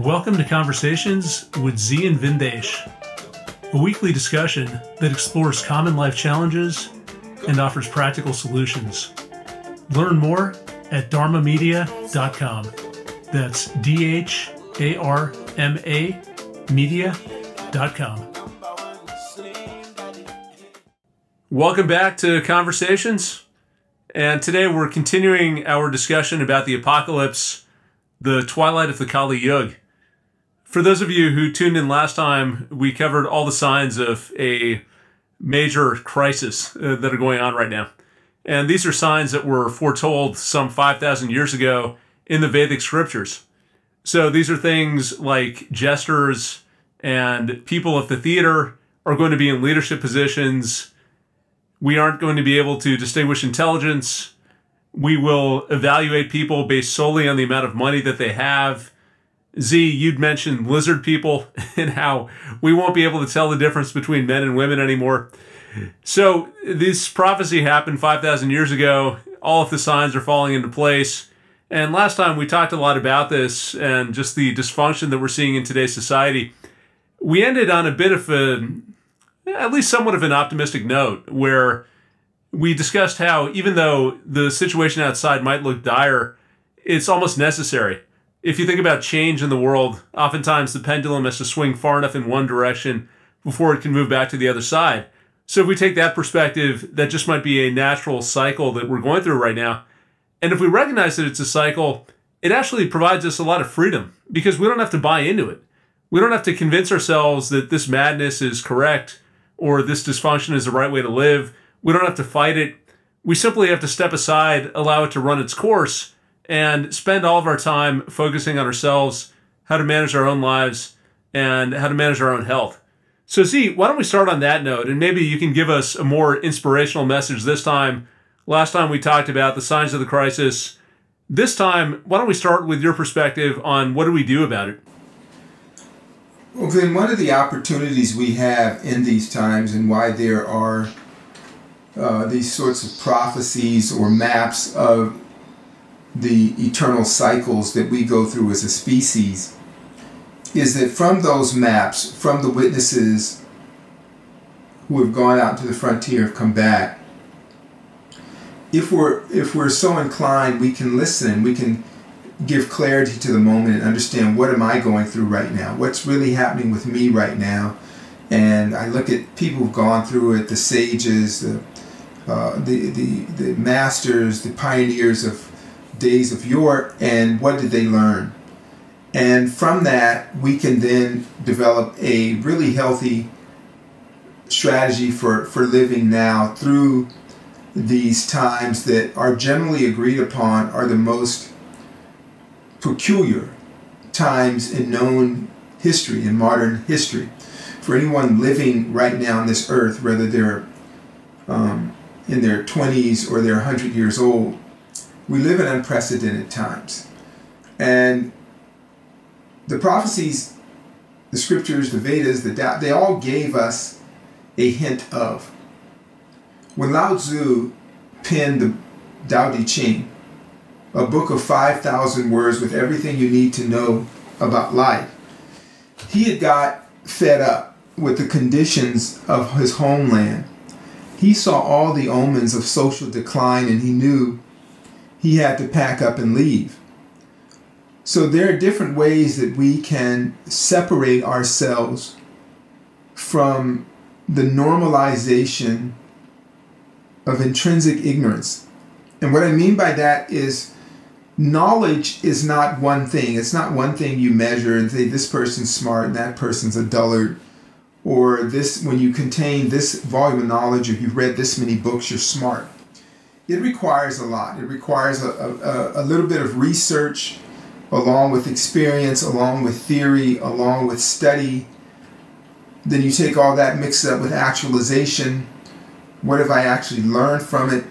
Welcome to Conversations with Zi and Vindesh, a weekly discussion that explores common life challenges and offers practical solutions. Learn more at dharmamedia.com. That's D H A R M A media.com. Welcome back to Conversations. And today we're continuing our discussion about the apocalypse, the twilight of the Kali Yuga. For those of you who tuned in last time, we covered all the signs of a major crisis uh, that are going on right now. And these are signs that were foretold some 5,000 years ago in the Vedic scriptures. So these are things like jesters and people at the theater are going to be in leadership positions. We aren't going to be able to distinguish intelligence. We will evaluate people based solely on the amount of money that they have. Zi, you'd mentioned lizard people and how we won't be able to tell the difference between men and women anymore. So, this prophecy happened 5,000 years ago. All of the signs are falling into place. And last time we talked a lot about this and just the dysfunction that we're seeing in today's society. We ended on a bit of a, at least somewhat of an optimistic note, where we discussed how even though the situation outside might look dire, it's almost necessary if you think about change in the world, oftentimes the pendulum has to swing far enough in one direction before it can move back to the other side. So if we take that perspective, that just might be a natural cycle that we're going through right now. And if we recognize that it's a cycle, it actually provides us a lot of freedom because we don't have to buy into it. We don't have to convince ourselves that this madness is correct or this dysfunction is the right way to live. We don't have to fight it. We simply have to step aside, allow it to run its course, and spend all of our time focusing on ourselves, how to manage our own lives, and how to manage our own health. So, Zi, why don't we start on that note? And maybe you can give us a more inspirational message this time. Last time we talked about the signs of the crisis. This time, why don't we start with your perspective on what do we do about it? Well, then, one of the opportunities we have in these times and why there are uh, these sorts of prophecies or maps of the eternal cycles that we go through as a species is that from those maps, from the witnesses who have gone out to the frontier have come back, if we're if we're so inclined, we can listen, we can give clarity to the moment and understand what am I going through right now? What's really happening with me right now? And I look at people who've gone through it, the sages, the uh, the, the the masters, the pioneers of days of yore and what did they learn? And from that, we can then develop a really healthy strategy for, for living now through these times that are generally agreed upon are the most peculiar times in known history, in modern history. For anyone living right now on this earth, whether they're um, in their 20s or they're 100 years old, we live in unprecedented times. And the prophecies, the scriptures, the Vedas, the Tao, they all gave us a hint of. When Lao Tzu penned the Tao Te Ching, a book of 5,000 words with everything you need to know about life, he had got fed up with the conditions of his homeland. He saw all the omens of social decline and he knew he had to pack up and leave. So there are different ways that we can separate ourselves from the normalization of intrinsic ignorance. And what I mean by that is knowledge is not one thing. It's not one thing you measure and say this person's smart and that person's a dullard. Or this when you contain this volume of knowledge or you've read this many books, you're smart it requires a lot. It requires a, a, a little bit of research along with experience, along with theory, along with study. Then you take all that, mix it up with actualization. What have I actually learned from it?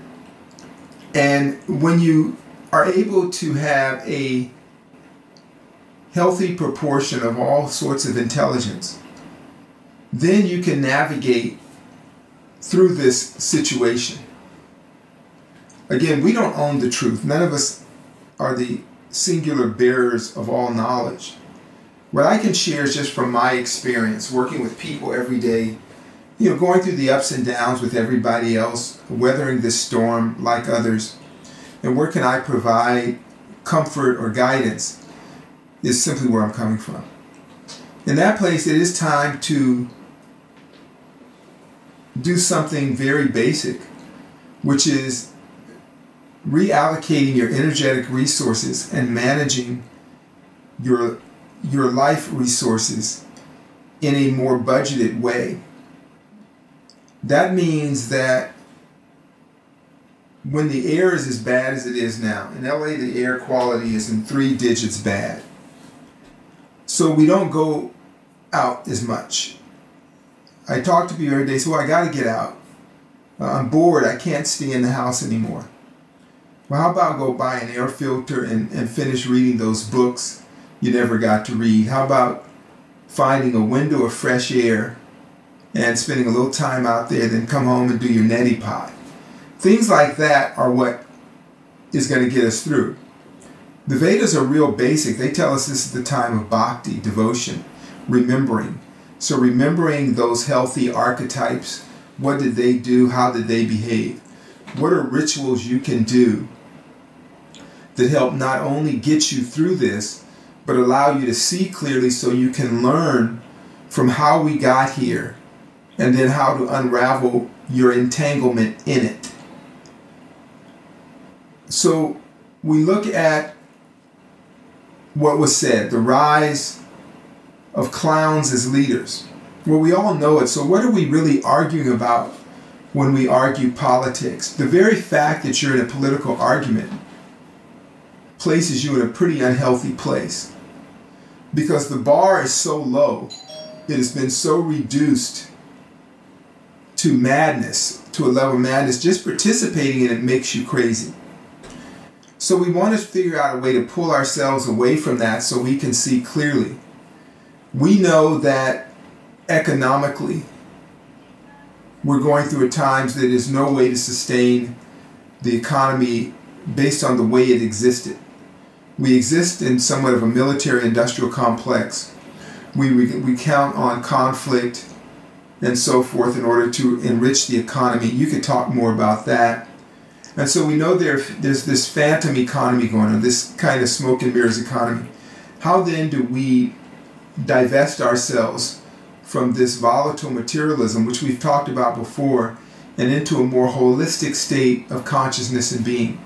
And when you are able to have a healthy proportion of all sorts of intelligence, then you can navigate through this situation. Again, we don't own the truth. None of us are the singular bearers of all knowledge. What I can share is just from my experience working with people every day, you know, going through the ups and downs with everybody else, weathering this storm like others, and where can I provide comfort or guidance is simply where I'm coming from. In that place, it is time to do something very basic, which is reallocating your energetic resources and managing your your life resources in a more budgeted way. That means that when the air is as bad as it is now, in LA the air quality is in three digits bad. So we don't go out as much. I talk to people every day, so I got to get out. I'm bored. I can't stay in the house anymore. Well, how about go buy an air filter and, and finish reading those books you never got to read? How about finding a window of fresh air and spending a little time out there, then come home and do your neti pot? Things like that are what is going to get us through. The Vedas are real basic. They tell us this is the time of bhakti, devotion, remembering. So, remembering those healthy archetypes what did they do? How did they behave? What are rituals you can do that help not only get you through this, but allow you to see clearly so you can learn from how we got here and then how to unravel your entanglement in it. So we look at what was said the rise of clowns as leaders. Well, we all know it, so what are we really arguing about when we argue politics? The very fact that you're in a political argument places you in a pretty unhealthy place because the bar is so low, it has been so reduced to madness, to a level of madness. Just participating in it makes you crazy. So we want to figure out a way to pull ourselves away from that so we can see clearly. We know that economically, we're going through a times that there's no way to sustain the economy based on the way it existed. We exist in somewhat of a military industrial complex. We, we, we count on conflict and so forth in order to enrich the economy. You could talk more about that. And so we know there, there's this phantom economy going on, this kind of smoke and mirrors economy. How then do we divest ourselves from this volatile materialism, which we've talked about before, and into a more holistic state of consciousness and being?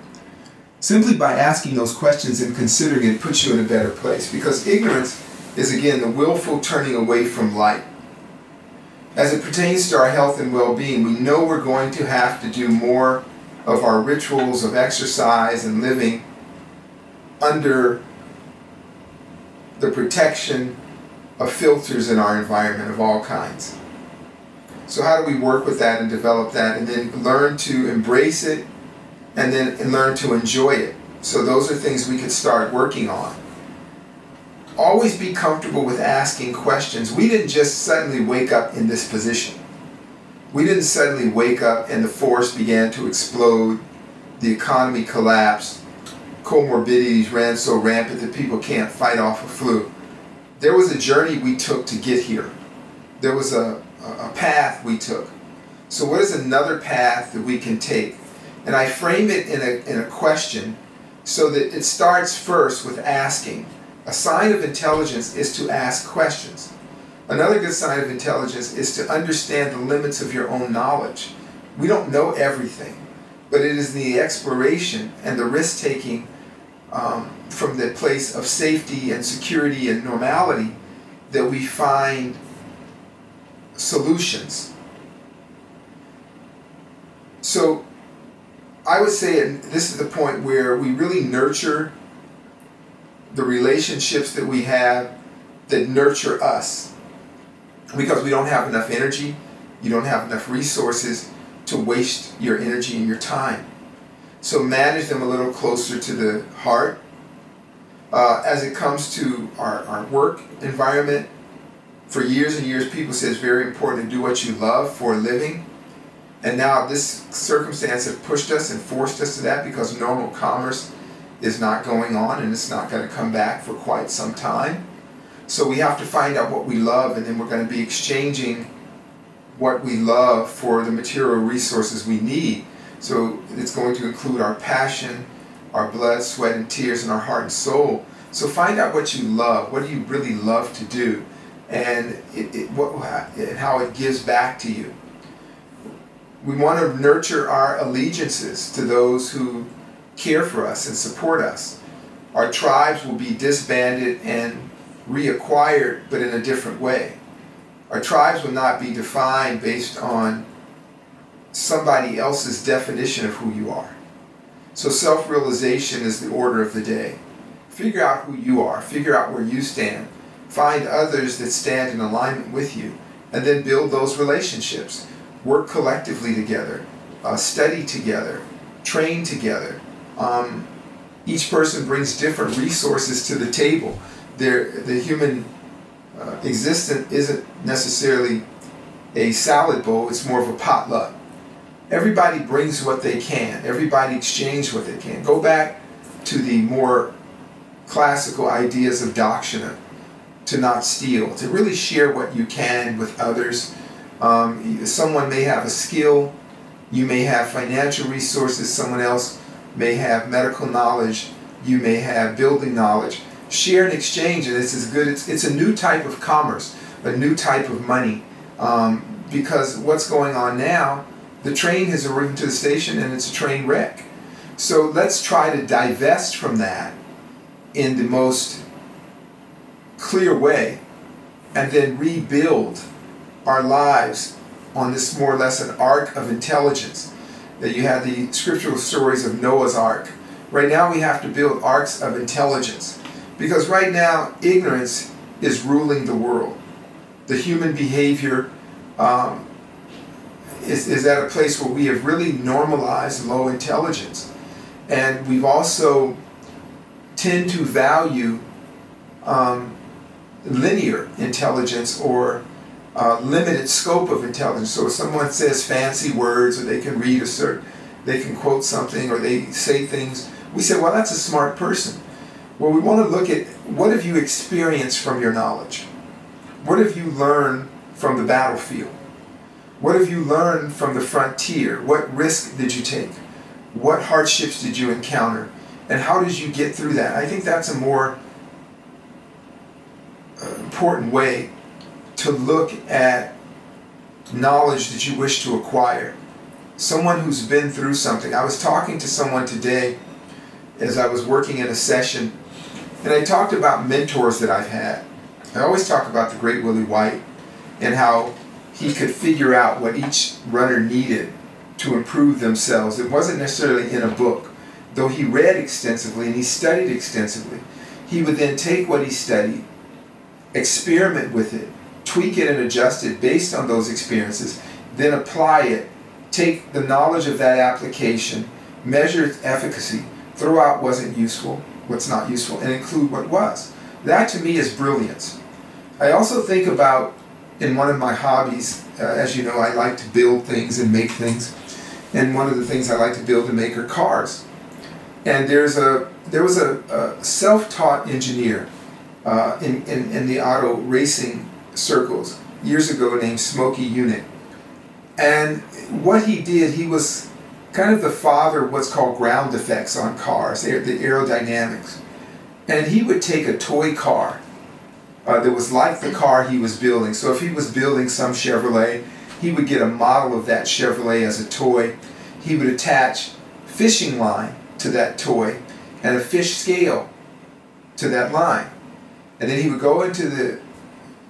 Simply by asking those questions and considering it puts you in a better place because ignorance is again the willful turning away from light. As it pertains to our health and well being, we know we're going to have to do more of our rituals of exercise and living under the protection of filters in our environment of all kinds. So, how do we work with that and develop that and then learn to embrace it and then learn to enjoy it? So, those are things we could start working on. Always be comfortable with asking questions. We didn't just suddenly wake up in this position. We didn't suddenly wake up and the force began to explode, the economy collapsed, comorbidities ran so rampant that people can't fight off a flu. There was a journey we took to get here. There was a, a path we took. So, what is another path that we can take? And I frame it in a, in a question so that it starts first with asking. A sign of intelligence is to ask questions. Another good sign of intelligence is to understand the limits of your own knowledge. We don't know everything, but it is the exploration and the risk taking um, from the place of safety and security and normality that we find solutions. So I would say, this is the point where we really nurture the relationships that we have that nurture us. Because we don't have enough energy, you don't have enough resources to waste your energy and your time. So manage them a little closer to the heart. Uh, as it comes to our, our work environment, for years and years, people say it's very important to do what you love for a living. And now this circumstance has pushed us and forced us to that because normal commerce is not going on and it's not going to come back for quite some time. So we have to find out what we love, and then we're going to be exchanging what we love for the material resources we need. So it's going to include our passion, our blood, sweat, and tears, and our heart and soul. So find out what you love. What do you really love to do? And it, it, what, and how it gives back to you. We want to nurture our allegiances to those who care for us and support us. Our tribes will be disbanded and reacquired, but in a different way. Our tribes will not be defined based on somebody else's definition of who you are. So self realization is the order of the day. Figure out who you are, figure out where you stand, find others that stand in alignment with you, and then build those relationships. Work collectively together, uh, study together, train together. Um, each person brings different resources to the table. The human uh, existence isn't necessarily a salad bowl, it's more of a potluck. Everybody brings what they can, everybody exchanges what they can. Go back to the more classical ideas of Dakshina to not steal, to really share what you can with others. Um, someone may have a skill, you may have financial resources, someone else may have medical knowledge, you may have building knowledge. Share and exchange, and this is good. It's, it's a new type of commerce, a new type of money. Um, because what's going on now, the train has arrived to the station and it's a train wreck. So let's try to divest from that in the most clear way and then rebuild our lives on this more or less an arc of intelligence. That you had the scriptural stories of Noah's Ark. Right now we have to build arcs of intelligence because right now ignorance is ruling the world. The human behavior um, is, is at a place where we have really normalized low intelligence. And we've also tend to value um, linear intelligence or uh, limited scope of intelligence. So if someone says fancy words or they can read a certain, they can quote something or they say things, we say, well, that's a smart person. Well, we want to look at what have you experienced from your knowledge? What have you learned from the battlefield? What have you learned from the frontier? What risk did you take? What hardships did you encounter? And how did you get through that? I think that's a more uh, important way to look at knowledge that you wish to acquire. Someone who's been through something. I was talking to someone today as I was working in a session, and I talked about mentors that I've had. I always talk about the great Willie White and how he could figure out what each runner needed to improve themselves. It wasn't necessarily in a book, though he read extensively and he studied extensively. He would then take what he studied, experiment with it, tweak it and adjust it based on those experiences, then apply it, take the knowledge of that application, measure its efficacy, throw out wasn't useful, what's not useful, and include what was. That to me is brilliance. I also think about in one of my hobbies, uh, as you know, I like to build things and make things. And one of the things I like to build and make are cars. And there's a there was a, a self-taught engineer uh, in, in, in the auto racing circles years ago named Smokey Yunick. And what he did, he was kind of the father of what's called ground effects on cars, the aerodynamics. And he would take a toy car uh, that was like the car he was building. So if he was building some Chevrolet, he would get a model of that Chevrolet as a toy. He would attach fishing line to that toy and a fish scale to that line. And then he would go into the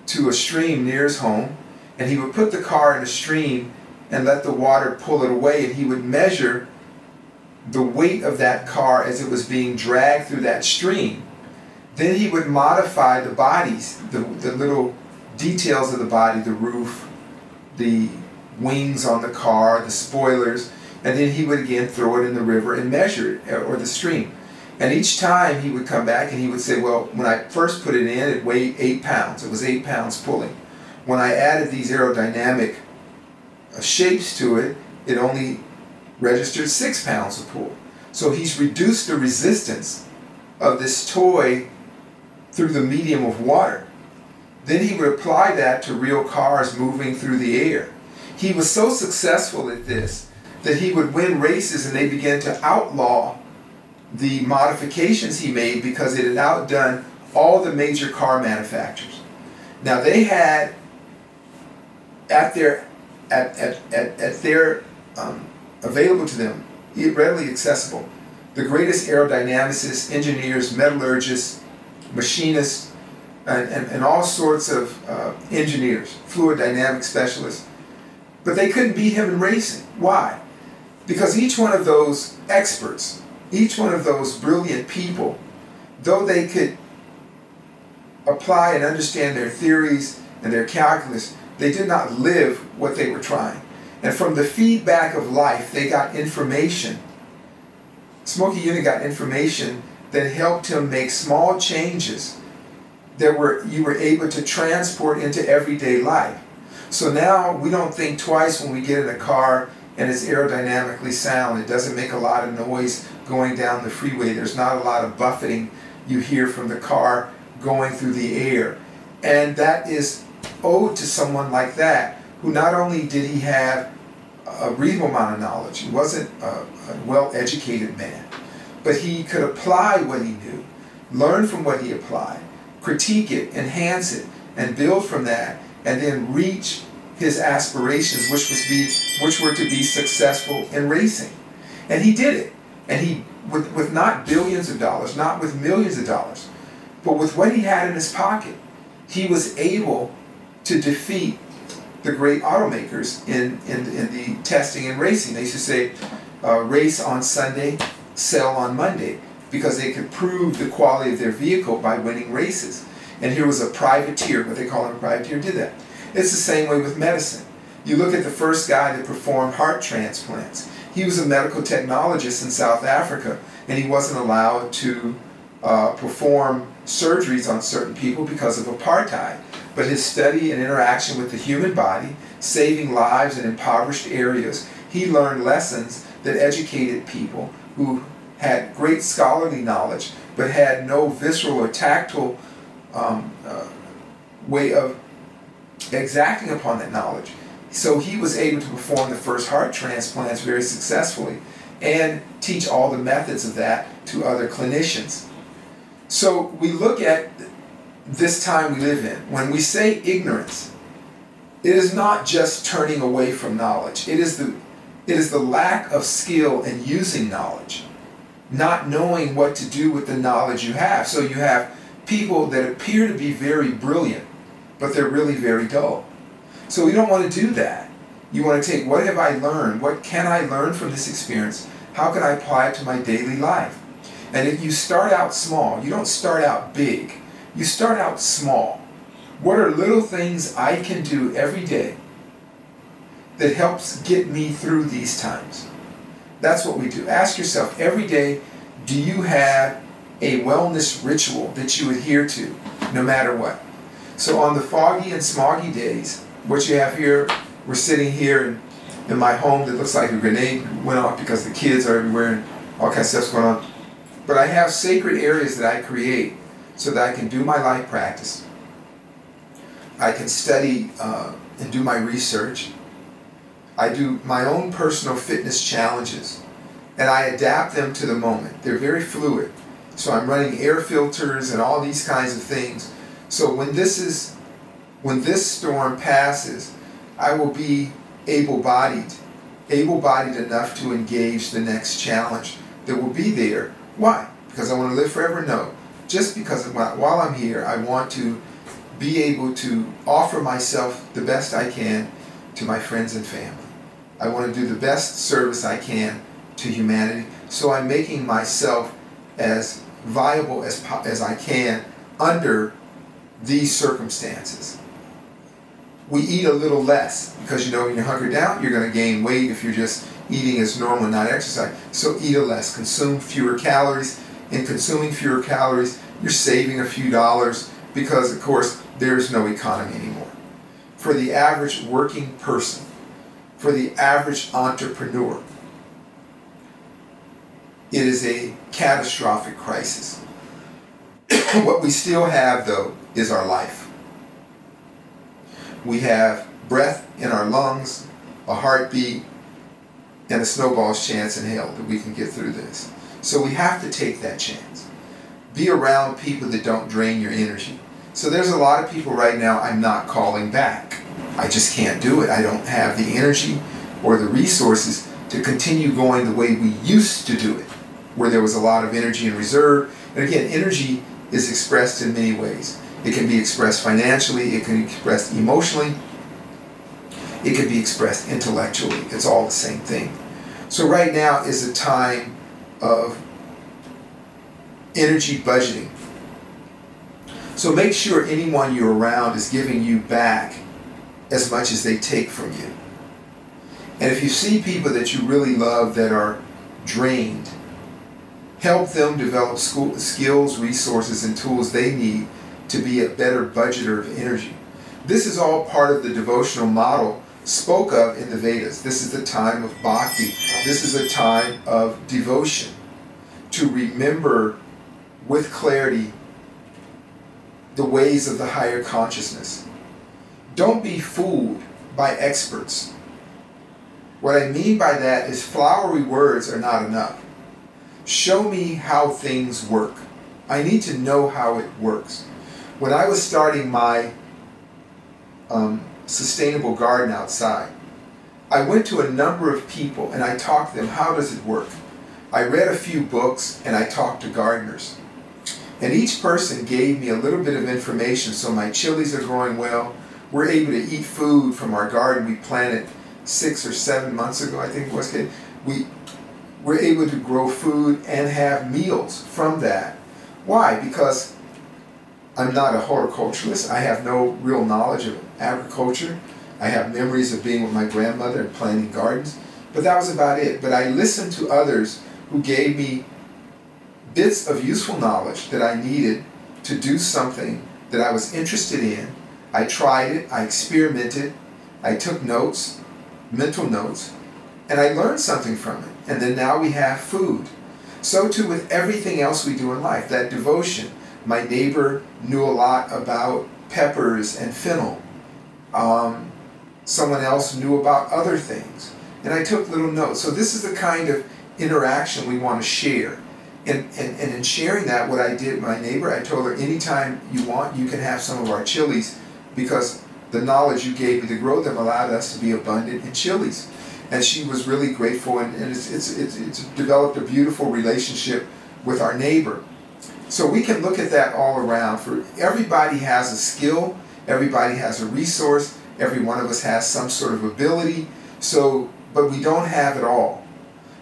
to a stream near his home and he would put the car in a stream and let the water pull it away and he would measure the weight of that car as it was being dragged through that stream. Then he would modify the bodies, the, the little details of the body, the roof, the wings on the car, the spoilers, and then he would again throw it in the river and measure it, or the stream. And each time he would come back and he would say, Well, when I first put it in, it weighed eight pounds. It was eight pounds pulling. When I added these aerodynamic uh, shapes to it, it only registered six pounds of pull. So he's reduced the resistance of this toy through the medium of water. Then he would apply that to real cars moving through the air. He was so successful at this that he would win races and they began to outlaw the modifications he made because it had outdone all the major car manufacturers. Now they had at their at, at, at, at their um, available to them, readily accessible, the greatest aerodynamicists, engineers, metallurgists, machinists, and, and, and all sorts of uh, engineers, fluid dynamic specialists. But they couldn't beat him in racing. Why? Because each one of those experts, each one of those brilliant people, though they could apply and understand their theories and their calculus, they did not live what they were trying. And from the feedback of life, they got information. Smokey Yunick got information that helped him make small changes that were you were able to transport into everyday life. So now we don't think twice when we get in a car and it's aerodynamically sound. It doesn't make a lot of noise going down the freeway. There's not a lot of buffeting you hear from the car going through the air. And that is owed to someone like that, who not only did he have a reasonable amount of knowledge, he wasn't a, a well educated man, but he could apply what he knew, learn from what he applied, critique it, enhance it, and build from that, and then reach his aspirations, which was be which were to be successful in racing. And he did it. And he with, with not billions of dollars, not with millions of dollars, but with what he had in his pocket, he was able to defeat the great automakers in, in, in the testing and racing. They used to say, uh, race on Sunday, sell on Monday, because they could prove the quality of their vehicle by winning races. And here was a privateer, what they call him a privateer, did that. It's the same way with medicine. You look at the first guy that performed heart transplants. He was a medical technologist in South Africa, and he wasn't allowed to uh, perform surgeries on certain people because of apartheid but his study and interaction with the human body, saving lives in impoverished areas, he learned lessons that educated people who had great scholarly knowledge but had no visceral or tactile um, uh, way of exacting upon that knowledge. So he was able to perform the first heart transplants very successfully and teach all the methods of that to other clinicians. So we look at this time we live in. When we say ignorance, it is not just turning away from knowledge. It is the it is the lack of skill in using knowledge, not knowing what to do with the knowledge you have. So you have people that appear to be very brilliant, but they're really very dull. So we don't want to do that. You want to take what have I learned? What can I learn from this experience? How can I apply it to my daily life? And if you start out small, you don't start out big you start out small. What are little things I can do every day that helps get me through these times? That's what we do. Ask yourself every day do you have a wellness ritual that you adhere to no matter what? So on the foggy and smoggy days, what you have here, we're sitting here in, in my home that looks like a grenade went off because the kids are everywhere and all kinds of stuff's going on. But I have sacred areas that I create so that I can do my life practice. I can study uh, and do my research. I do my own personal fitness challenges and I adapt them to the moment. They're very fluid. So I'm running air filters and all these kinds of things. So when this is when this storm passes, I will be able-bodied, able-bodied enough to engage the next challenge that will be there. Why? Because I want to live forever? No just because while I'm here, I want to be able to offer myself the best I can to my friends and family. I want to do the best service I can to humanity. So I'm making myself as viable as, as I can under these circumstances. We eat a little less because you know when you're down, you're going to gain weight if you're just eating as normal and not exercise. So eat a less, consume fewer calories. In consuming fewer calories, you're saving a few dollars because, of course, there's no economy anymore. For the average working person, for the average entrepreneur, it is a catastrophic crisis. what we still have, though, is our life. We have breath in our lungs, a heartbeat, and a snowball's chance in hell that we can get through this. So we have to take that chance. Be around people that don't drain your energy. So there's a lot of people right now I'm not calling back. I just can't do it. I don't have the energy or the resources to continue going the way we used to do it, where there was a lot of energy in reserve. And again, energy is expressed in many ways. It can be expressed financially, it can be expressed emotionally, it can be expressed intellectually. It's all the same thing. So, right now is a time of energy budgeting. So, make sure anyone you're around is giving you back as much as they take from you. And if you see people that you really love that are drained, help them develop school, skills, resources, and tools they need to be a better budgeter of energy. This is all part of the devotional model spoke of in the Vedas. This is the time of bhakti. This is a time of devotion to remember with clarity the ways of the higher consciousness. Don't be fooled by experts. What I mean by that is flowery words are not enough. Show me how things work. I need to know how it works. When I was starting my um, sustainable garden outside. I went to a number of people and I talked to them, how does it work? I read a few books and I talked to gardeners. And each person gave me a little bit of information so my chilies are growing well. We're able to eat food from our garden we planted six or seven months ago, I think it was. We, we're able to grow food and have meals from that. Why? Because I'm not a horticulturalist. I have no real knowledge of agriculture. I have memories of being with my grandmother and planting gardens, but that was about it. But I listened to others who gave me bits of useful knowledge that I needed to do something that I was interested in. I tried it, I experimented, I took notes, mental notes, and I learned something from it. And then now we have food. So too with everything else we do in life, that devotion my neighbor knew a lot about peppers and fennel. Um, someone else knew about other things. And I took little notes. So this is the kind of interaction we want to share. And, and, and in sharing that, what I did, my neighbor, I told her, anytime you want, you can have some of our chilies because the knowledge you gave me to grow them allowed us to be abundant in chilies. And she was really grateful, and, and it's, it's, it's, it's developed a beautiful relationship with our neighbor. So we can look at that all around. For everybody has a skill, everybody has a resource, every one of us has some sort of ability. So, but we don't have it all.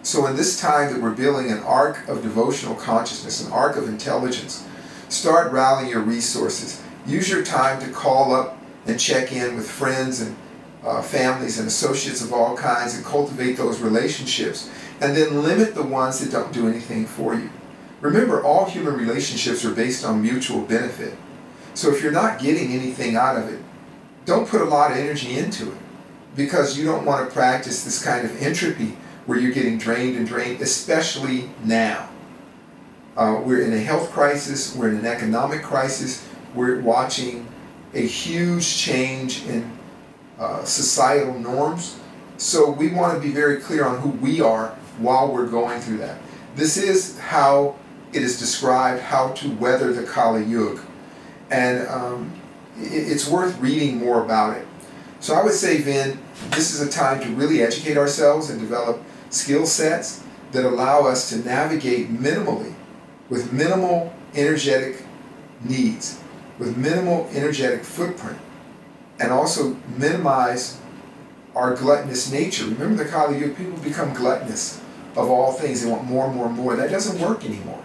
So in this time that we're building an arc of devotional consciousness, an arc of intelligence, start rallying your resources. Use your time to call up and check in with friends and uh, families and associates of all kinds and cultivate those relationships. And then limit the ones that don't do anything for you. Remember, all human relationships are based on mutual benefit. So if you're not getting anything out of it, don't put a lot of energy into it because you don't want to practice this kind of entropy where you're getting drained and drained, especially now. Uh, we're in a health crisis, we're in an economic crisis, we're watching a huge change in uh, societal norms. So we want to be very clear on who we are while we're going through that. This is how it is described how to weather the Kali Yuga. And um, it, it's worth reading more about it. So I would say, Vin, this is a time to really educate ourselves and develop skill sets that allow us to navigate minimally with minimal energetic needs, with minimal energetic footprint, and also minimize our gluttonous nature. Remember the Kali Yuga, people become gluttonous of all things. They want more and more and more. That doesn't work anymore.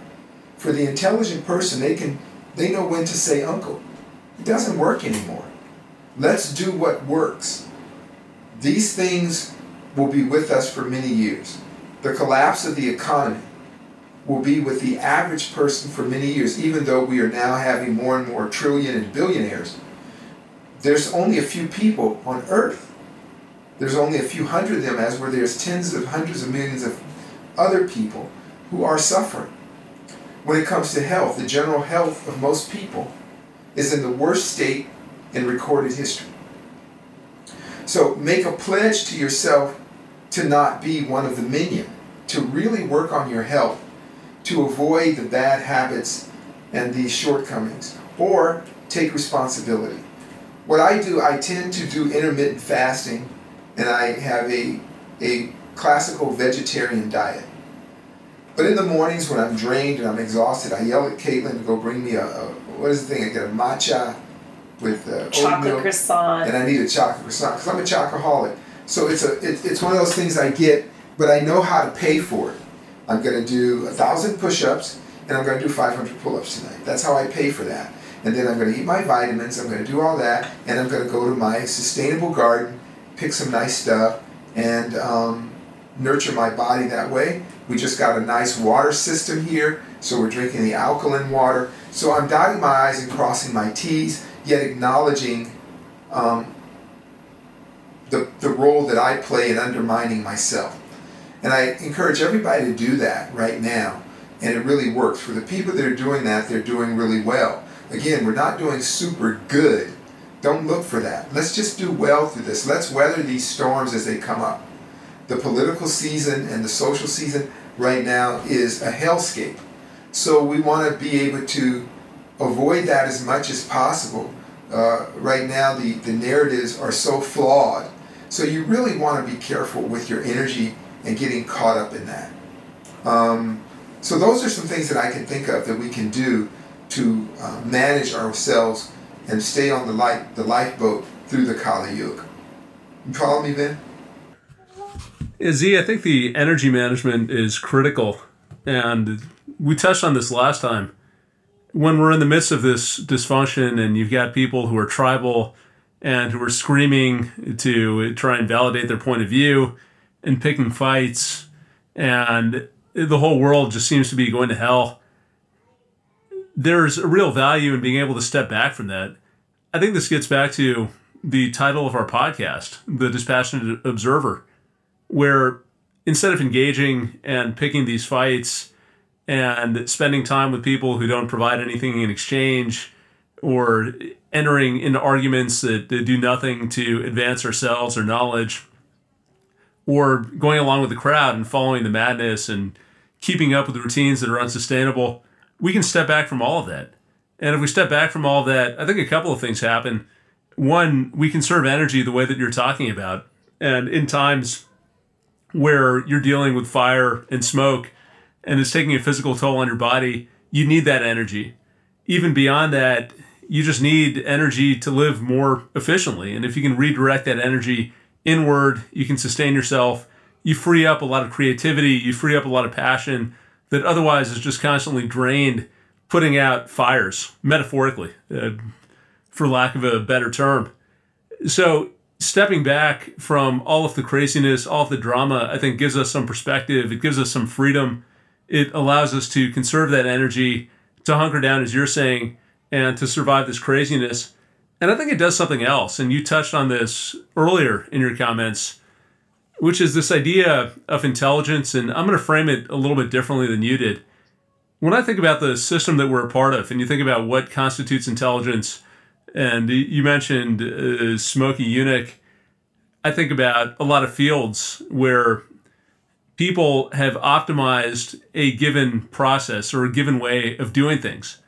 For the intelligent person, they can they know when to say uncle. It doesn't work anymore. Let's do what works. These things will be with us for many years. The collapse of the economy will be with the average person for many years, even though we are now having more and more trillion and billionaires. There's only a few people on earth. There's only a few hundred of them, as where there's tens of hundreds of millions of other people who are suffering when it comes to health, the general health of most people is in the worst state in recorded history. So make a pledge to yourself to not be one of the minion, to really work on your health, to avoid the bad habits and the shortcomings, or take responsibility. What I do, I tend to do intermittent fasting, and I have a, a classical vegetarian diet. But in the mornings when I'm drained and I'm exhausted, I yell at Caitlin to go bring me a, a what is the thing? I get a matcha with uh, chocolate oatmeal, croissant. and I need a chocolate croissant because I'm a chocoholic. So it's a it, it's one of those things I get, but I know how to pay for it. I'm going to do a thousand push-ups and I'm going to do 500 pull-ups tonight. That's how I pay for that. And then I'm going to eat my vitamins. I'm going to do all that, and I'm going to go to my sustainable garden, pick some nice stuff, and um, nurture my body that way. We just got a nice water system here, so we're drinking the alkaline water. So I'm dotting my I's and crossing my T's, yet acknowledging um, the, the role that I play in undermining myself. And I encourage everybody to do that right now. And it really works. For the people that are doing that, they're doing really well. Again, we're not doing super good. Don't look for that. Let's just do well through this. Let's weather these storms as they come up. The political season and the social season right now is a hellscape. So we want to be able to avoid that as much as possible. Uh, right now, the, the narratives are so flawed. So you really want to be careful with your energy and getting caught up in that. Um, so those are some things that I can think of that we can do to uh, manage ourselves and stay on the light the lifeboat through the Kali Yuga. You follow me, Ben? Zi, I think the energy management is critical. And we touched on this last time. When we're in the midst of this dysfunction and you've got people who are tribal and who are screaming to try and validate their point of view and picking fights, and the whole world just seems to be going to hell, there's a real value in being able to step back from that. I think this gets back to the title of our podcast, The Dispassionate Observer where instead of engaging and picking these fights and spending time with people who don't provide anything in exchange or entering into arguments that, that do nothing to advance ourselves or knowledge or going along with the crowd and following the madness and keeping up with the routines that are unsustainable, we can step back from all of that. And if we step back from all that, I think a couple of things happen. One, we conserve energy the way that you're talking about. And in times where you're dealing with fire and smoke and it's taking a physical toll on your body, you need that energy. Even beyond that, you just need energy to live more efficiently. And if you can redirect that energy inward, you can sustain yourself. You free up a lot of creativity, you free up a lot of passion that otherwise is just constantly drained, putting out fires, metaphorically, uh, for lack of a better term. So stepping back from all of the craziness, all of the drama, I think gives us some perspective. It gives us some freedom. It allows us to conserve that energy, to hunker down, as you're saying, and to survive this craziness. And I think it does something else. And you touched on this earlier in your comments, which is this idea of intelligence. And I'm going to frame it a little bit differently than you did. When I think about the system that we're a part of, and you think about what constitutes intelligence, and you mentioned uh, Smokey Yunick. I think about a lot of fields where people have optimized a given process or a given way of doing things.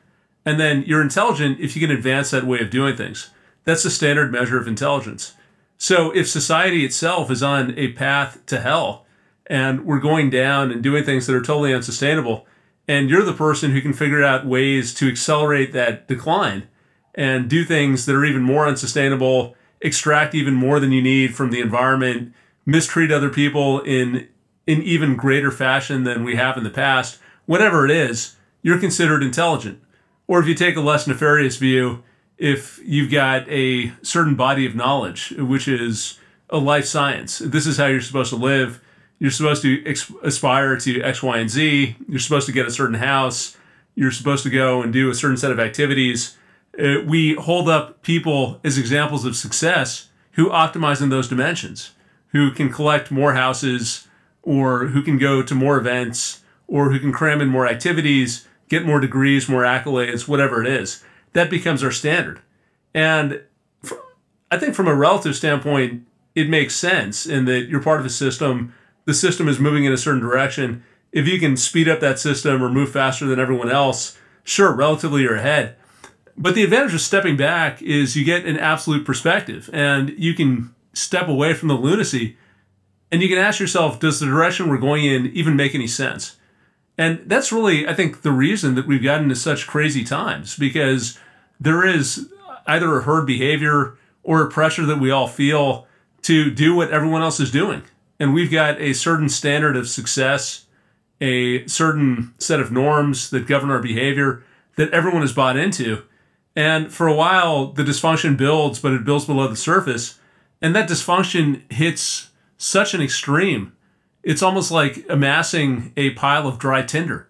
And then you're intelligent if you can advance that way of doing things. That's the standard measure of intelligence. So if society itself is on a path to hell and we're going down and doing things that are totally unsustainable, and you're the person who can figure out ways to accelerate that decline, and do things that are even more unsustainable, extract even more than you need from the environment, mistreat other people in in even greater fashion than we have in the past, whatever it is, you're considered intelligent. Or if you take a less nefarious view, if you've got a certain body of knowledge, which is a life science, this is how you're supposed to live. You're supposed to aspire to X, Y, and Z. You're supposed to get a certain house. You're supposed to go and do a certain set of activities uh, we hold up people as examples of success who optimize in those dimensions, who can collect more houses, or who can go to more events, or who can cram in more activities, get more degrees, more accolades, whatever it is. That becomes our standard. And I think from a relative standpoint, it makes sense in that you're part of a system. The system is moving in a certain direction. If you can speed up that system or move faster than everyone else, sure, relatively you're ahead. But the advantage of stepping back is you get an absolute perspective and you can step away from the lunacy and you can ask yourself, does the direction we're going in even make any sense? And that's really, I think, the reason that we've gotten to such crazy times because there is either a herd behavior or a pressure that we all feel to do what everyone else is doing. And we've got a certain standard of success, a certain set of norms that govern our behavior that everyone has bought into. And for a while, the dysfunction builds, but it builds below the surface. And that dysfunction hits such an extreme. It's almost like amassing a pile of dry tinder.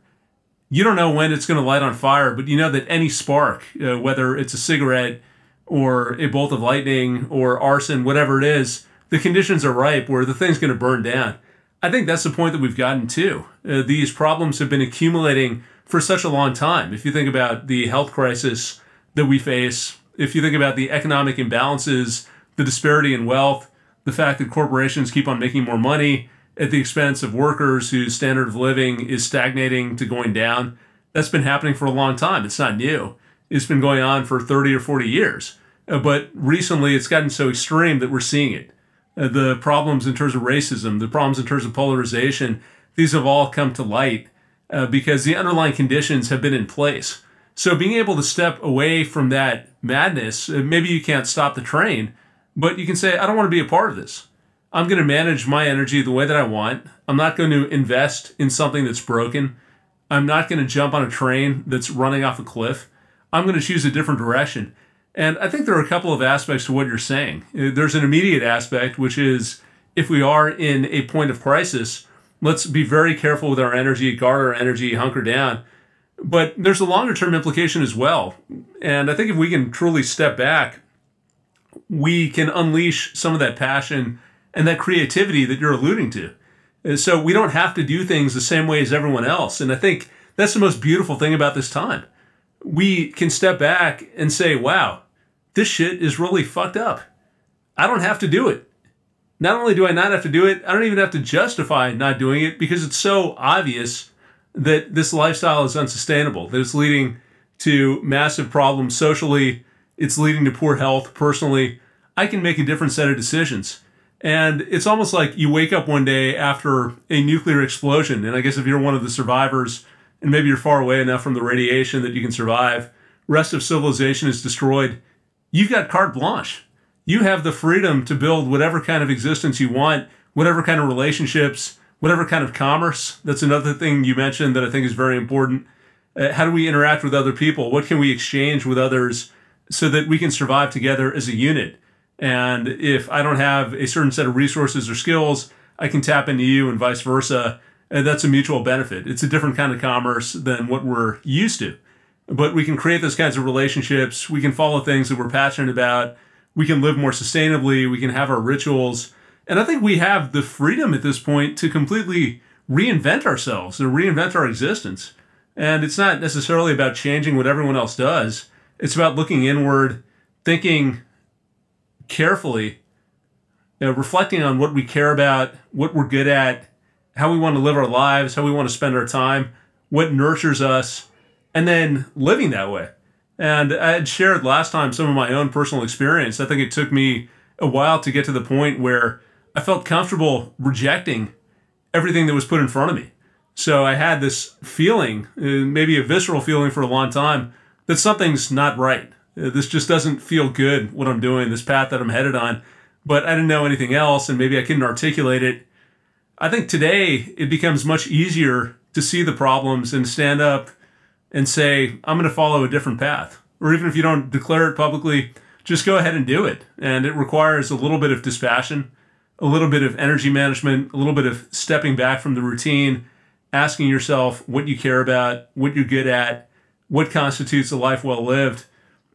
You don't know when it's going to light on fire, but you know that any spark, uh, whether it's a cigarette or a bolt of lightning or arson, whatever it is, the conditions are ripe where the thing's going to burn down. I think that's the point that we've gotten to. Uh, these problems have been accumulating for such a long time. If you think about the health crisis that we face, if you think about the economic imbalances, the disparity in wealth, the fact that corporations keep on making more money at the expense of workers whose standard of living is stagnating to going down, that's been happening for a long time. It's not new. It's been going on for 30 or 40 years. Uh, but recently it's gotten so extreme that we're seeing it. Uh, the problems in terms of racism, the problems in terms of polarization, these have all come to light uh, because the underlying conditions have been in place. So being able to step away from that madness, uh, maybe you can't stop the train, but you can say, I don't want to be a part of this. I'm going to manage my energy the way that I want. I'm not going to invest in something that's broken. I'm not going to jump on a train that's running off a cliff. I'm going to choose a different direction. And I think there are a couple of aspects to what you're saying. Uh, there's an immediate aspect, which is if we are in a point of crisis, let's be very careful with our energy, guard our energy, hunker down. But there's a longer term implication as well. And I think if we can truly step back, we can unleash some of that passion and that creativity that you're alluding to. And so we don't have to do things the same way as everyone else. And I think that's the most beautiful thing about this time we can step back and say, wow, this shit is really fucked up. I don't have to do it. Not only do I not have to do it, I don't even have to justify not doing it because it's so obvious that this lifestyle is unsustainable, that it's leading to massive problems socially, it's leading to poor health personally. I can make a different set of decisions. And it's almost like you wake up one day after a nuclear explosion. And I guess if you're one of the survivors, and maybe you're far away enough from the radiation that you can survive, rest of civilization is destroyed, you've got carte blanche. You have the freedom to build whatever kind of existence you want, whatever kind of relationships, whatever kind of commerce. That's another thing you mentioned that I think is very important. Uh, how do we interact with other people? What can we exchange with others so that we can survive together as a unit? And if I don't have a certain set of resources or skills, I can tap into you and vice versa and that's a mutual benefit. It's a different kind of commerce than what we're used to. But we can create those kinds of relationships. We can follow things that we're passionate about. We can live more sustainably. We can have our rituals. And I think we have the freedom at this point to completely reinvent ourselves and reinvent our existence. And it's not necessarily about changing what everyone else does, it's about looking inward, thinking carefully, you know, reflecting on what we care about, what we're good at, how we want to live our lives, how we want to spend our time, what nurtures us, and then living that way. And I had shared last time some of my own personal experience. I think it took me a while to get to the point where I felt comfortable rejecting everything that was put in front of me. So I had this feeling, uh, maybe a visceral feeling for a long time, that something's not right. Uh, this just doesn't feel good, what I'm doing, this path that I'm headed on. But I didn't know anything else, and maybe I couldn't articulate it I think today it becomes much easier to see the problems and stand up and say, I'm going to follow a different path. Or even if you don't declare it publicly, just go ahead and do it. And it requires a little bit of dispassion, a little bit of energy management, a little bit of stepping back from the routine, asking yourself what you care about, what you're good at, what constitutes a life well lived.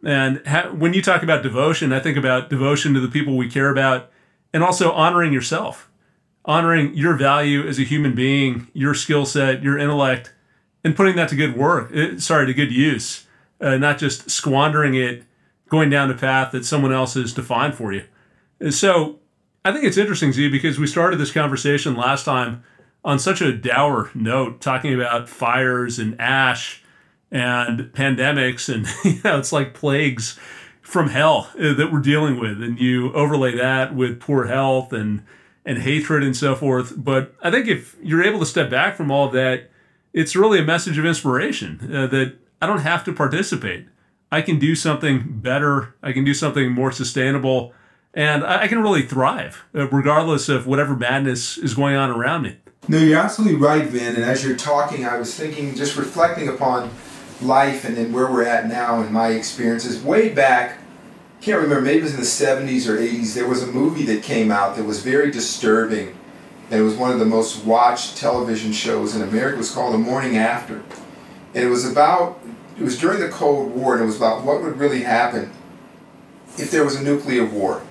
And ha- when you talk about devotion, I think about devotion to the people we care about and also honoring yourself honoring your value as a human being, your skill set, your intellect, and putting that to good work. Uh, sorry, to good use, uh, not just squandering it, going down the path that someone else has defined for you. So, I think it's interesting, Zi, because we started this conversation last time on such a dour note, talking about fires and ash and pandemics, and you know, it's like plagues from hell uh, that we're dealing with, and you overlay that with poor health and and hatred and so forth. But I think if you're able to step back from all that, it's really a message of inspiration uh, that I don't have to participate. I can do something better. I can do something more sustainable and I, can really thrive uh, regardless of whatever madness is going on around me. No, you're absolutely right, Vin. And as you're talking, I was thinking, just reflecting upon life and then where we're at now and my experiences. Way back, can't remember, maybe it was in the 70s or 80s, there was a movie that came out that was very disturbing. And it was one of the most watched television shows in America. It was called The Morning After. And it was about, it was during the Cold War, and it was about what would really happen if there was a nuclear war.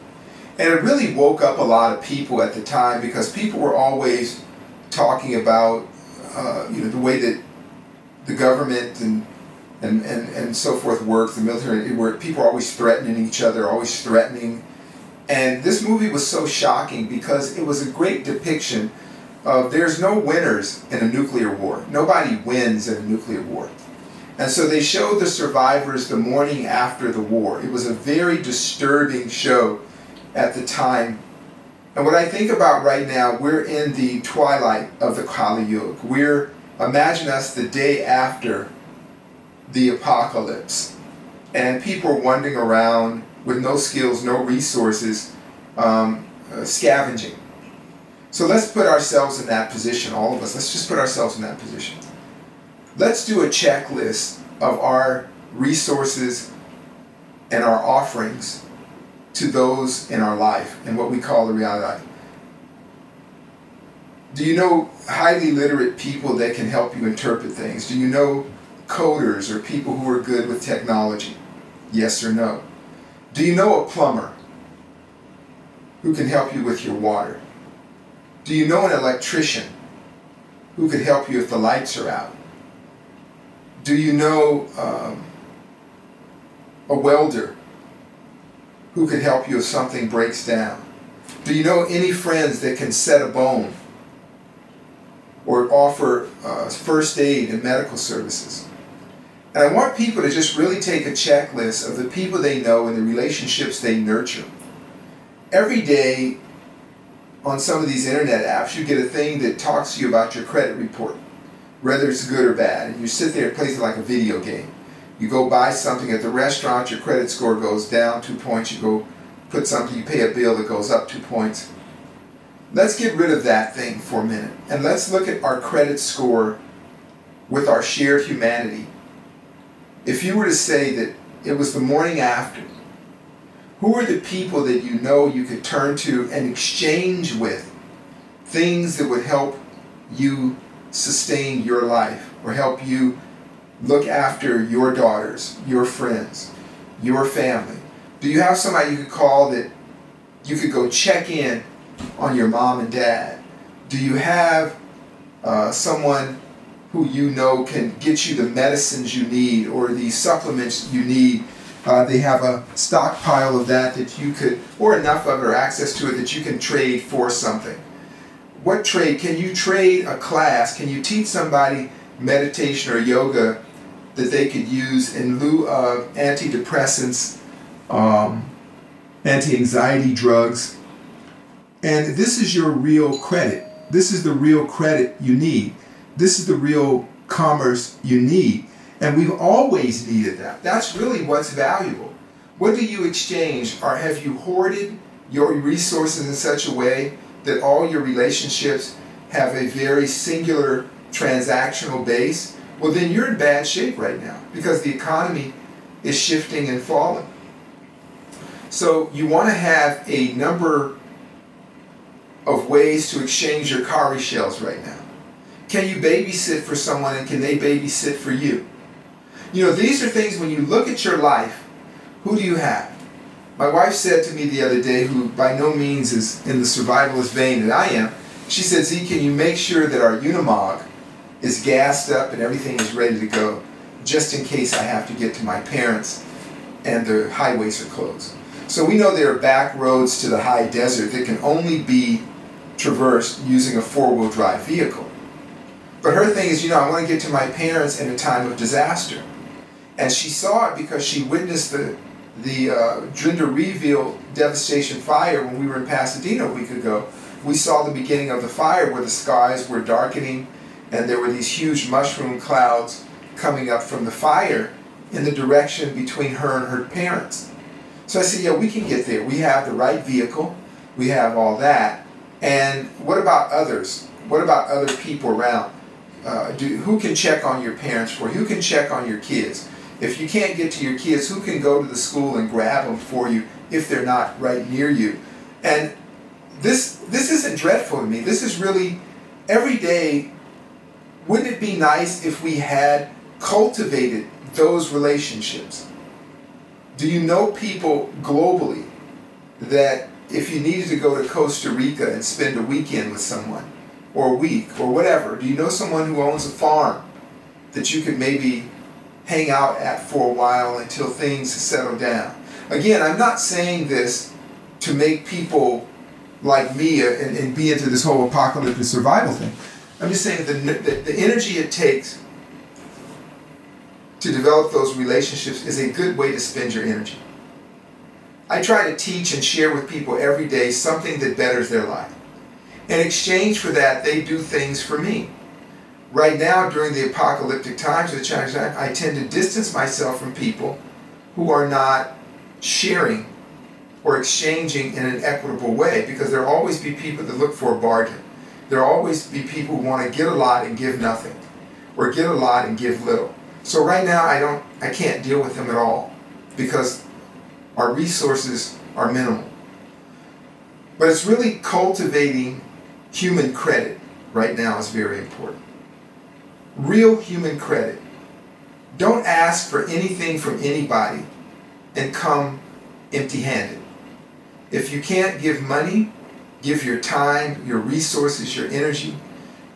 And it really woke up a lot of people at the time because people were always talking about, uh, you know, the way that the government and and, and, and so forth worked, the military, where people were always threatening each other, always threatening. And this movie was so shocking because it was a great depiction of there's no winners in a nuclear war. Nobody wins in a nuclear war. And so they showed the survivors the morning after the war. It was a very disturbing show at the time. And what I think about right now, we're in the twilight of the Kali Yuga. We're, imagine us the day after the apocalypse. And people are wandering around with no skills, no resources, um, uh, scavenging. So let's put ourselves in that position, all of us. Let's just put ourselves in that position. Let's do a checklist of our resources and our offerings to those in our life and what we call the reality. Do you know highly literate people that can help you interpret things? Do you know coders or people who are good with technology? Yes or no? Do you know a plumber who can help you with your water? Do you know an electrician who could help you if the lights are out? Do you know um, a welder who could help you if something breaks down? Do you know any friends that can set a bone or offer uh, first aid and medical services? And I want people to just really take a checklist of the people they know and the relationships they nurture. Every day on some of these internet apps, you get a thing that talks to you about your credit report, whether it's good or bad. And you sit there and play it like a video game. You go buy something at the restaurant, your credit score goes down two points. You go put something, you pay a bill that goes up two points. Let's get rid of that thing for a minute and let's look at our credit score with our shared humanity. If you were to say that it was the morning after, who are the people that you know you could turn to and exchange with things that would help you sustain your life or help you look after your daughters, your friends, your family? Do you have somebody you could call that you could go check in on your mom and dad? Do you have uh, someone who you know can get you the medicines you need or the supplements you need? Uh, they have a stockpile of that that you could, or enough of it, or access to it that you can trade for something. What trade? Can you trade a class? Can you teach somebody meditation or yoga that they could use in lieu of antidepressants, um, anti anxiety drugs. And this is your real credit. This is the real credit you need. This is the real commerce you need. And we've always needed that. That's really what's valuable. What do you exchange? Or have you hoarded your resources in such a way that all your relationships have a very singular transactional base? Well, then you're in bad shape right now because the economy is shifting and falling. So you want to have a number of ways to exchange your cowrie shells right now. Can you babysit for someone and can they babysit for you? You know, these are things when you look at your life, who do you have? My wife said to me the other day, who by no means is in the survivalist vein that I am, she said, Zi, can you make sure that our Unimog is gassed up and everything is ready to go just in case I have to get to my parents and the highways are closed. So we know there are back roads to the high desert that can only be traversed using a four-wheel drive vehicle. But her thing is, you know, I want to get to my parents in a time of disaster. And she saw it because she witnessed the the uh, Drinder Reveal devastation fire when we were in Pasadena a week ago. We saw the beginning of the fire where the skies were darkening and there were these huge mushroom clouds coming up from the fire in the direction between her and her parents. So I said, yeah, we can get there. We have the right vehicle. We have all that. And what about others? What about other people around? Uh, do, who can check on your parents for you? Who can check on your kids? If you can't get to your kids, who can go to the school and grab them for you if they're not right near you? And this this isn't dreadful to me. This is really every day. Wouldn't it be nice if we had cultivated those relationships? Do you know people globally that if you needed to go to Costa Rica and spend a weekend with someone, or a week, or whatever, do you know someone who owns a farm that you could maybe hang out at for a while until things settle down. Again, I'm not saying this to make people like me and, and be into this whole apocalyptic survival thing. I'm just saying the, the, the energy it takes to develop those relationships is a good way to spend your energy. I try to teach and share with people every day something that betters their life. In exchange for that, they do things for me right now during the apocalyptic times of the Chinese, I, I tend to distance myself from people who are not sharing or exchanging in an equitable way because there'll always be people that look for a bargain. There'll always be people who want to get a lot and give nothing or get a lot and give little. So right now I don't I can't deal with them at all because our resources are minimal. But it's really cultivating human credit right now is very important real human credit. Don't ask for anything from anybody and come empty handed. If you can't give money, give your time, your resources, your energy,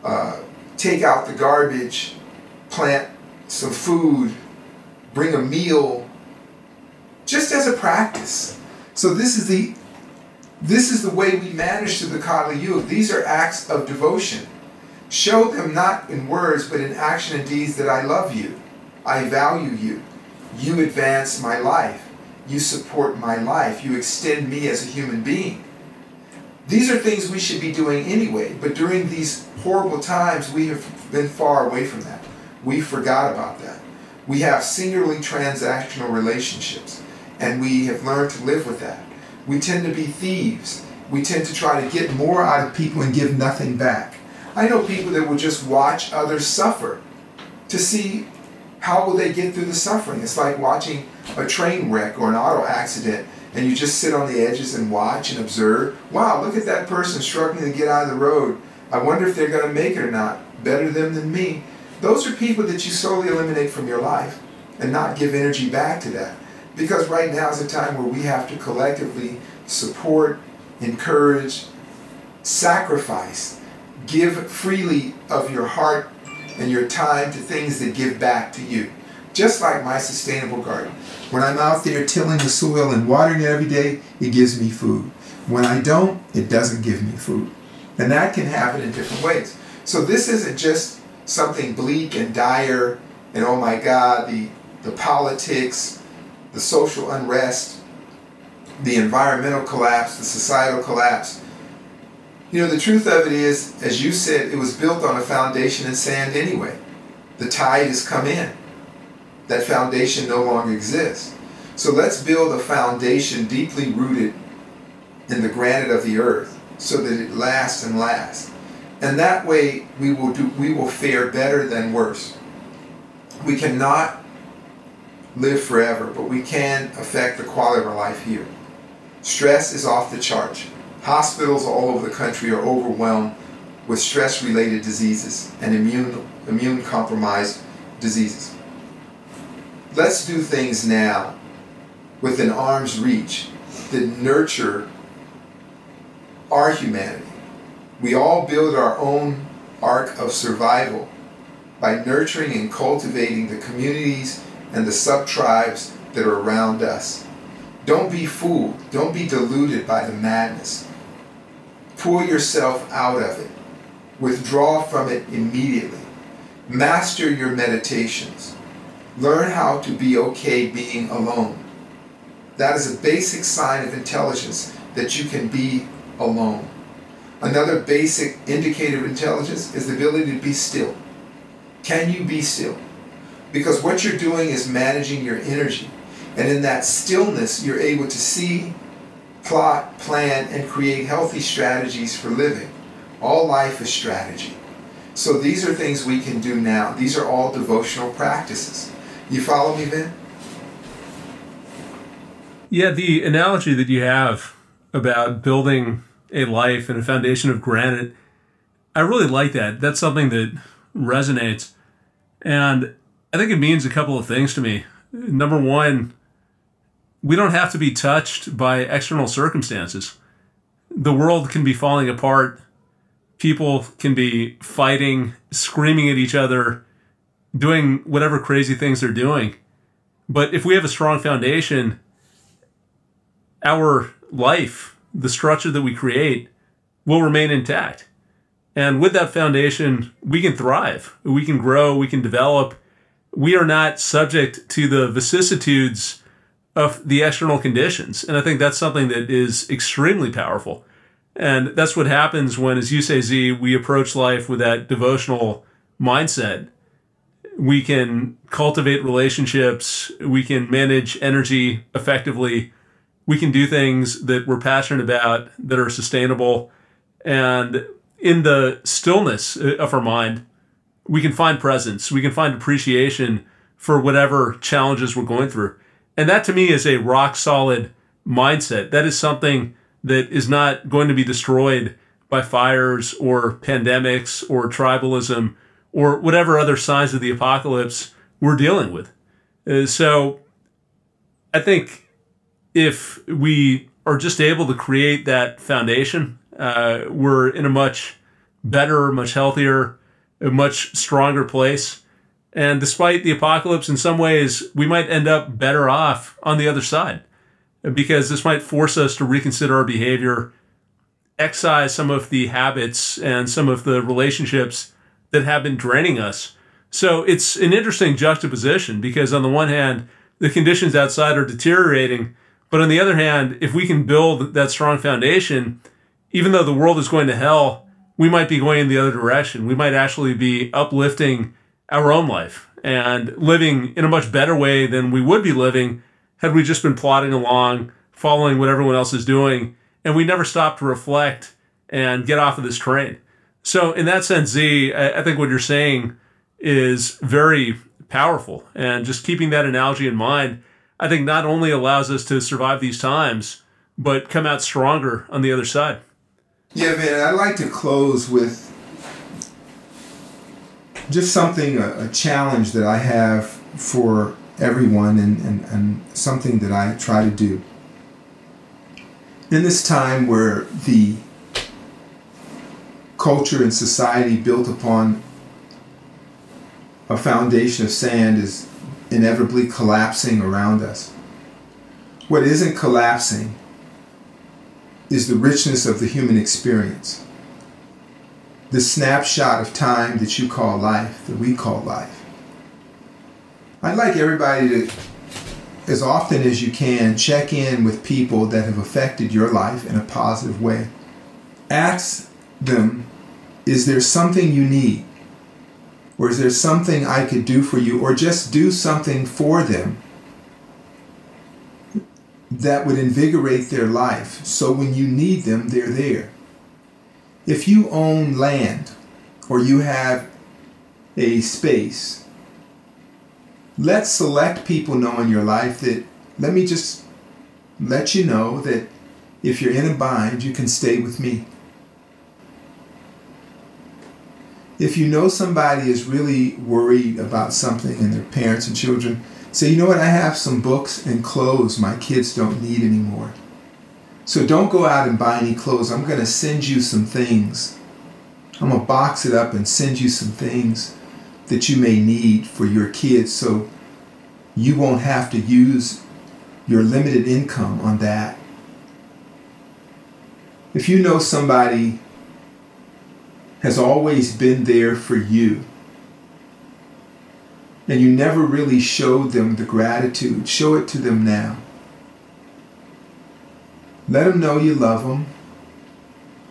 uh, take out the garbage, plant some food, bring a meal, just as a practice. So this is the this is the way we manage to the Kali Yuga. These are acts of devotion. Show them not in words, but in action and deeds that I love you. I value you. You advance my life. You support my life. You extend me as a human being. These are things we should be doing anyway, but during these horrible times, we have been far away from that. We forgot about that. We have singularly transactional relationships, and we have learned to live with that. We tend to be thieves. We tend to try to get more out of people and give nothing back. I know people that will just watch others suffer to see how will they get through the suffering. It's like watching a train wreck or an auto accident and you just sit on the edges and watch and observe. Wow, look at that person struggling to get out of the road. I wonder if they're going to make it or not. Better them than me. Those are people that you slowly eliminate from your life and not give energy back to that. Because right now is a time where we have to collectively support, encourage, sacrifice Give freely of your heart and your time to things that give back to you. Just like my sustainable garden. When I'm out there tilling the soil and watering it every day, it gives me food. When I don't, it doesn't give me food. And that can happen in different ways. So this isn't just something bleak and dire and oh my God, the, the politics, the social unrest, the environmental collapse, the societal collapse. You know, the truth of it is, as you said, it was built on a foundation in sand anyway. The tide has come in. That foundation no longer exists. So let's build a foundation deeply rooted in the granite of the earth so that it lasts and lasts. And that way we will do we will fare better than worse. We cannot live forever, but we can affect the quality of our life here. Stress is off the chart. Hospitals all over the country are overwhelmed with stress related diseases and immune, immune compromised diseases. Let's do things now within arm's reach that nurture our humanity. We all build our own ark of survival by nurturing and cultivating the communities and the sub tribes that are around us. Don't be fooled. Don't be deluded by the madness. Pull yourself out of it. Withdraw from it immediately. Master your meditations. Learn how to be okay being alone. That is a basic sign of intelligence that you can be alone. Another basic indicator of intelligence is the ability to be still. Can you be still? Because what you're doing is managing your energy. And in that stillness, you're able to see, plot, plan, and create healthy strategies for living. All life is strategy. So these are things we can do now. These are all devotional practices. You follow me, Vin? Yeah, the analogy that you have about building a life and a foundation of granite, I really like that. That's something that resonates. And I think it means a couple of things to me. Number one, we don't have to be touched by external circumstances. The world can be falling apart. People can be fighting, screaming at each other, doing whatever crazy things they're doing. But if we have a strong foundation, our life, the structure that we create, will remain intact. And with that foundation, we can thrive, we can grow, we can develop. We are not subject to the vicissitudes of the external conditions. And I think that's something that is extremely powerful. And that's what happens when, as you say, Zi, we approach life with that devotional mindset. We can cultivate relationships, we can manage energy effectively, we can do things that we're passionate about that are sustainable. And in the stillness uh, of our mind, we can find presence, we can find appreciation for whatever challenges we're going through. And that to me is a rock solid mindset. That is something that is not going to be destroyed by fires or pandemics or tribalism or whatever other signs of the apocalypse we're dealing with. Uh, so I think if we are just able to create that foundation, uh, we're in a much better, much healthier, a much stronger place. And despite the apocalypse, in some ways, we might end up better off on the other side because this might force us to reconsider our behavior, excise some of the habits and some of the relationships that have been draining us. So it's an interesting juxtaposition because, on the one hand, the conditions outside are deteriorating. But on the other hand, if we can build that strong foundation, even though the world is going to hell, we might be going in the other direction. We might actually be uplifting our own life and living in a much better way than we would be living had we just been plodding along, following what everyone else is doing, and we never stop to reflect and get off of this train. So, in that sense, Zi, I think what you're saying is very powerful. And just keeping that analogy in mind, I think not only allows us to survive these times, but come out stronger on the other side. Yeah, man, I'd like to close with just something, a, a challenge that I have for everyone and, and, and something that I try to do. In this time where the culture and society built upon a foundation of sand is inevitably collapsing around us. What isn't collapsing is the richness of the human experience the snapshot of time that you call life, that we call life. I'd like everybody to, as often as you can, check in with people that have affected your life in a positive way. Ask them, is there something you need? Or is there something I could do for you? Or just do something for them that would invigorate their life so when you need them, they're there if you own land or you have a space, let select people know in your life that let me just let you know that if you're in a bind, you can stay with me. If you know somebody is really worried about something and their parents and children, say, you know what, I have some books and clothes my kids don't need anymore. So don't go out and buy any clothes. I'm going to send you some things. I'm going to box it up and send you some things that you may need for your kids so you won't have to use your limited income on that. If you know somebody has always been there for you, and you never really showed them the gratitude, show it to them now. Let them know you love them,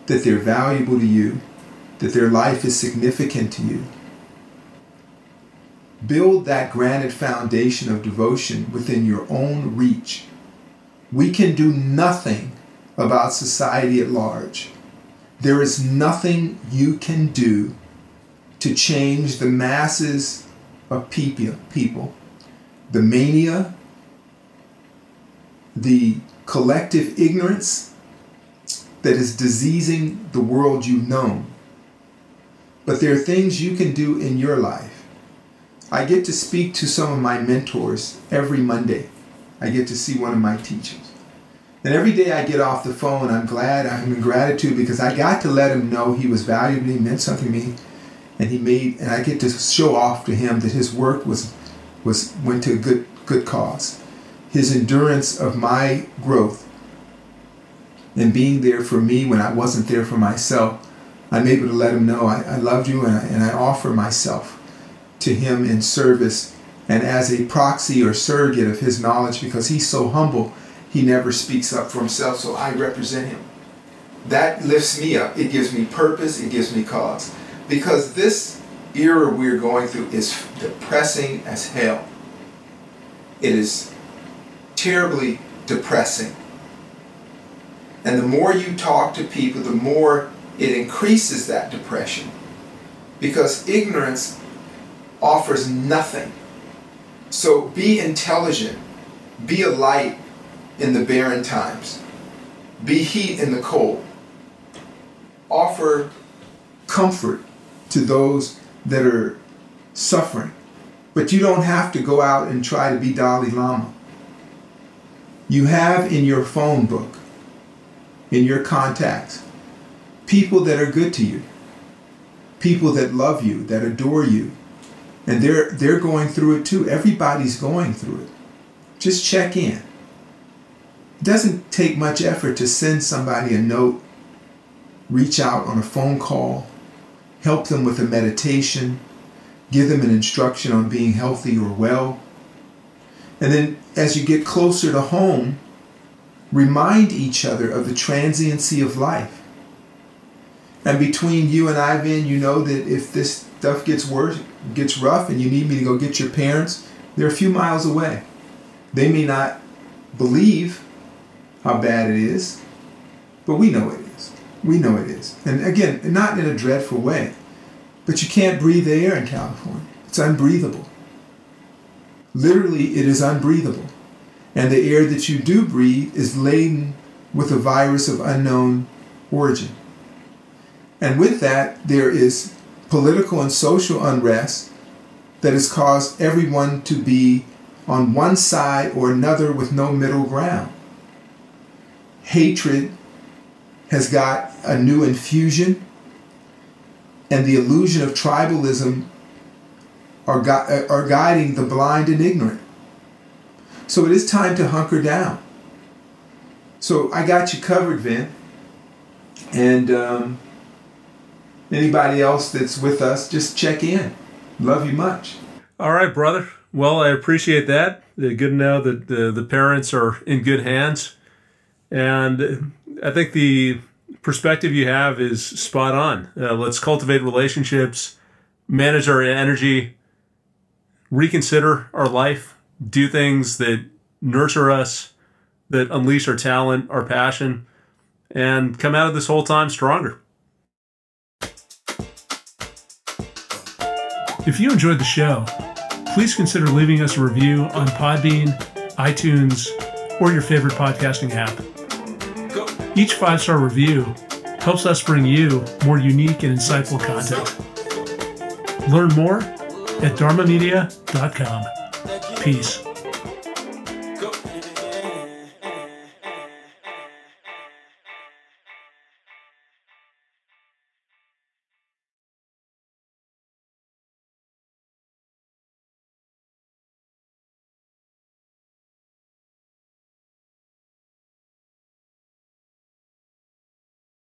that they're valuable to you, that their life is significant to you. Build that granite foundation of devotion within your own reach. We can do nothing about society at large. There is nothing you can do to change the masses of people, the mania, the collective ignorance that is diseasing the world you've known. But there are things you can do in your life. I get to speak to some of my mentors every Monday. I get to see one of my teachers. And every day I get off the phone, I'm glad, I'm in gratitude because I got to let him know he was valuable he meant something to me. And he made, and I get to show off to him that his work was, was went to a good, good cause. His endurance of my growth and being there for me when I wasn't there for myself, I'm able to let him know I, I loved you and I, and I offer myself to him in service and as a proxy or surrogate of his knowledge because he's so humble he never speaks up for himself, so I represent him. That lifts me up. It gives me purpose, it gives me cause. Because this era we're going through is depressing as hell. It is terribly depressing. And the more you talk to people, the more it increases that depression. Because ignorance offers nothing. So be intelligent, be a light, in the barren times. Be heat in the cold. Offer comfort to those that are suffering. But you don't have to go out and try to be Dalai Lama. You have in your phone book, in your contacts, people that are good to you, people that love you, that adore you, and they're they're going through it too. Everybody's going through it. Just check in. It doesn't take much effort to send somebody a note, reach out on a phone call, help them with a meditation, give them an instruction on being healthy or well. And then as you get closer to home, remind each other of the transiency of life. And between you and Ivan, you know that if this stuff gets worse, gets rough, and you need me to go get your parents, they're a few miles away. They may not believe how bad it is, but we know it is. We know it is. And again, not in a dreadful way, but you can't breathe the air in California. It's unbreathable. Literally, it is unbreathable. And the air that you do breathe is laden with a virus of unknown origin. And with that, there is political and social unrest that has caused everyone to be on one side or another with no middle ground hatred has got a new infusion, and the illusion of tribalism are, gu- uh, are guiding the blind and ignorant. So it is time to hunker down. So I got you covered, Vin. And um, anybody else that's with us, just check in. Love you much. All right, brother. Well, I appreciate that. Uh, good to know that the, the parents are in good hands. And I think the perspective you have is spot on. Uh, let's cultivate relationships, manage our energy, reconsider our life, do things that nurture us, that unleash our talent, our passion, and come out of this whole time stronger. If you enjoyed the show, please consider leaving us a review on Podbean, iTunes, or your favorite podcasting app. Each five star review helps us bring you more unique and insightful content. Learn more at dharmamedia.com. Peace.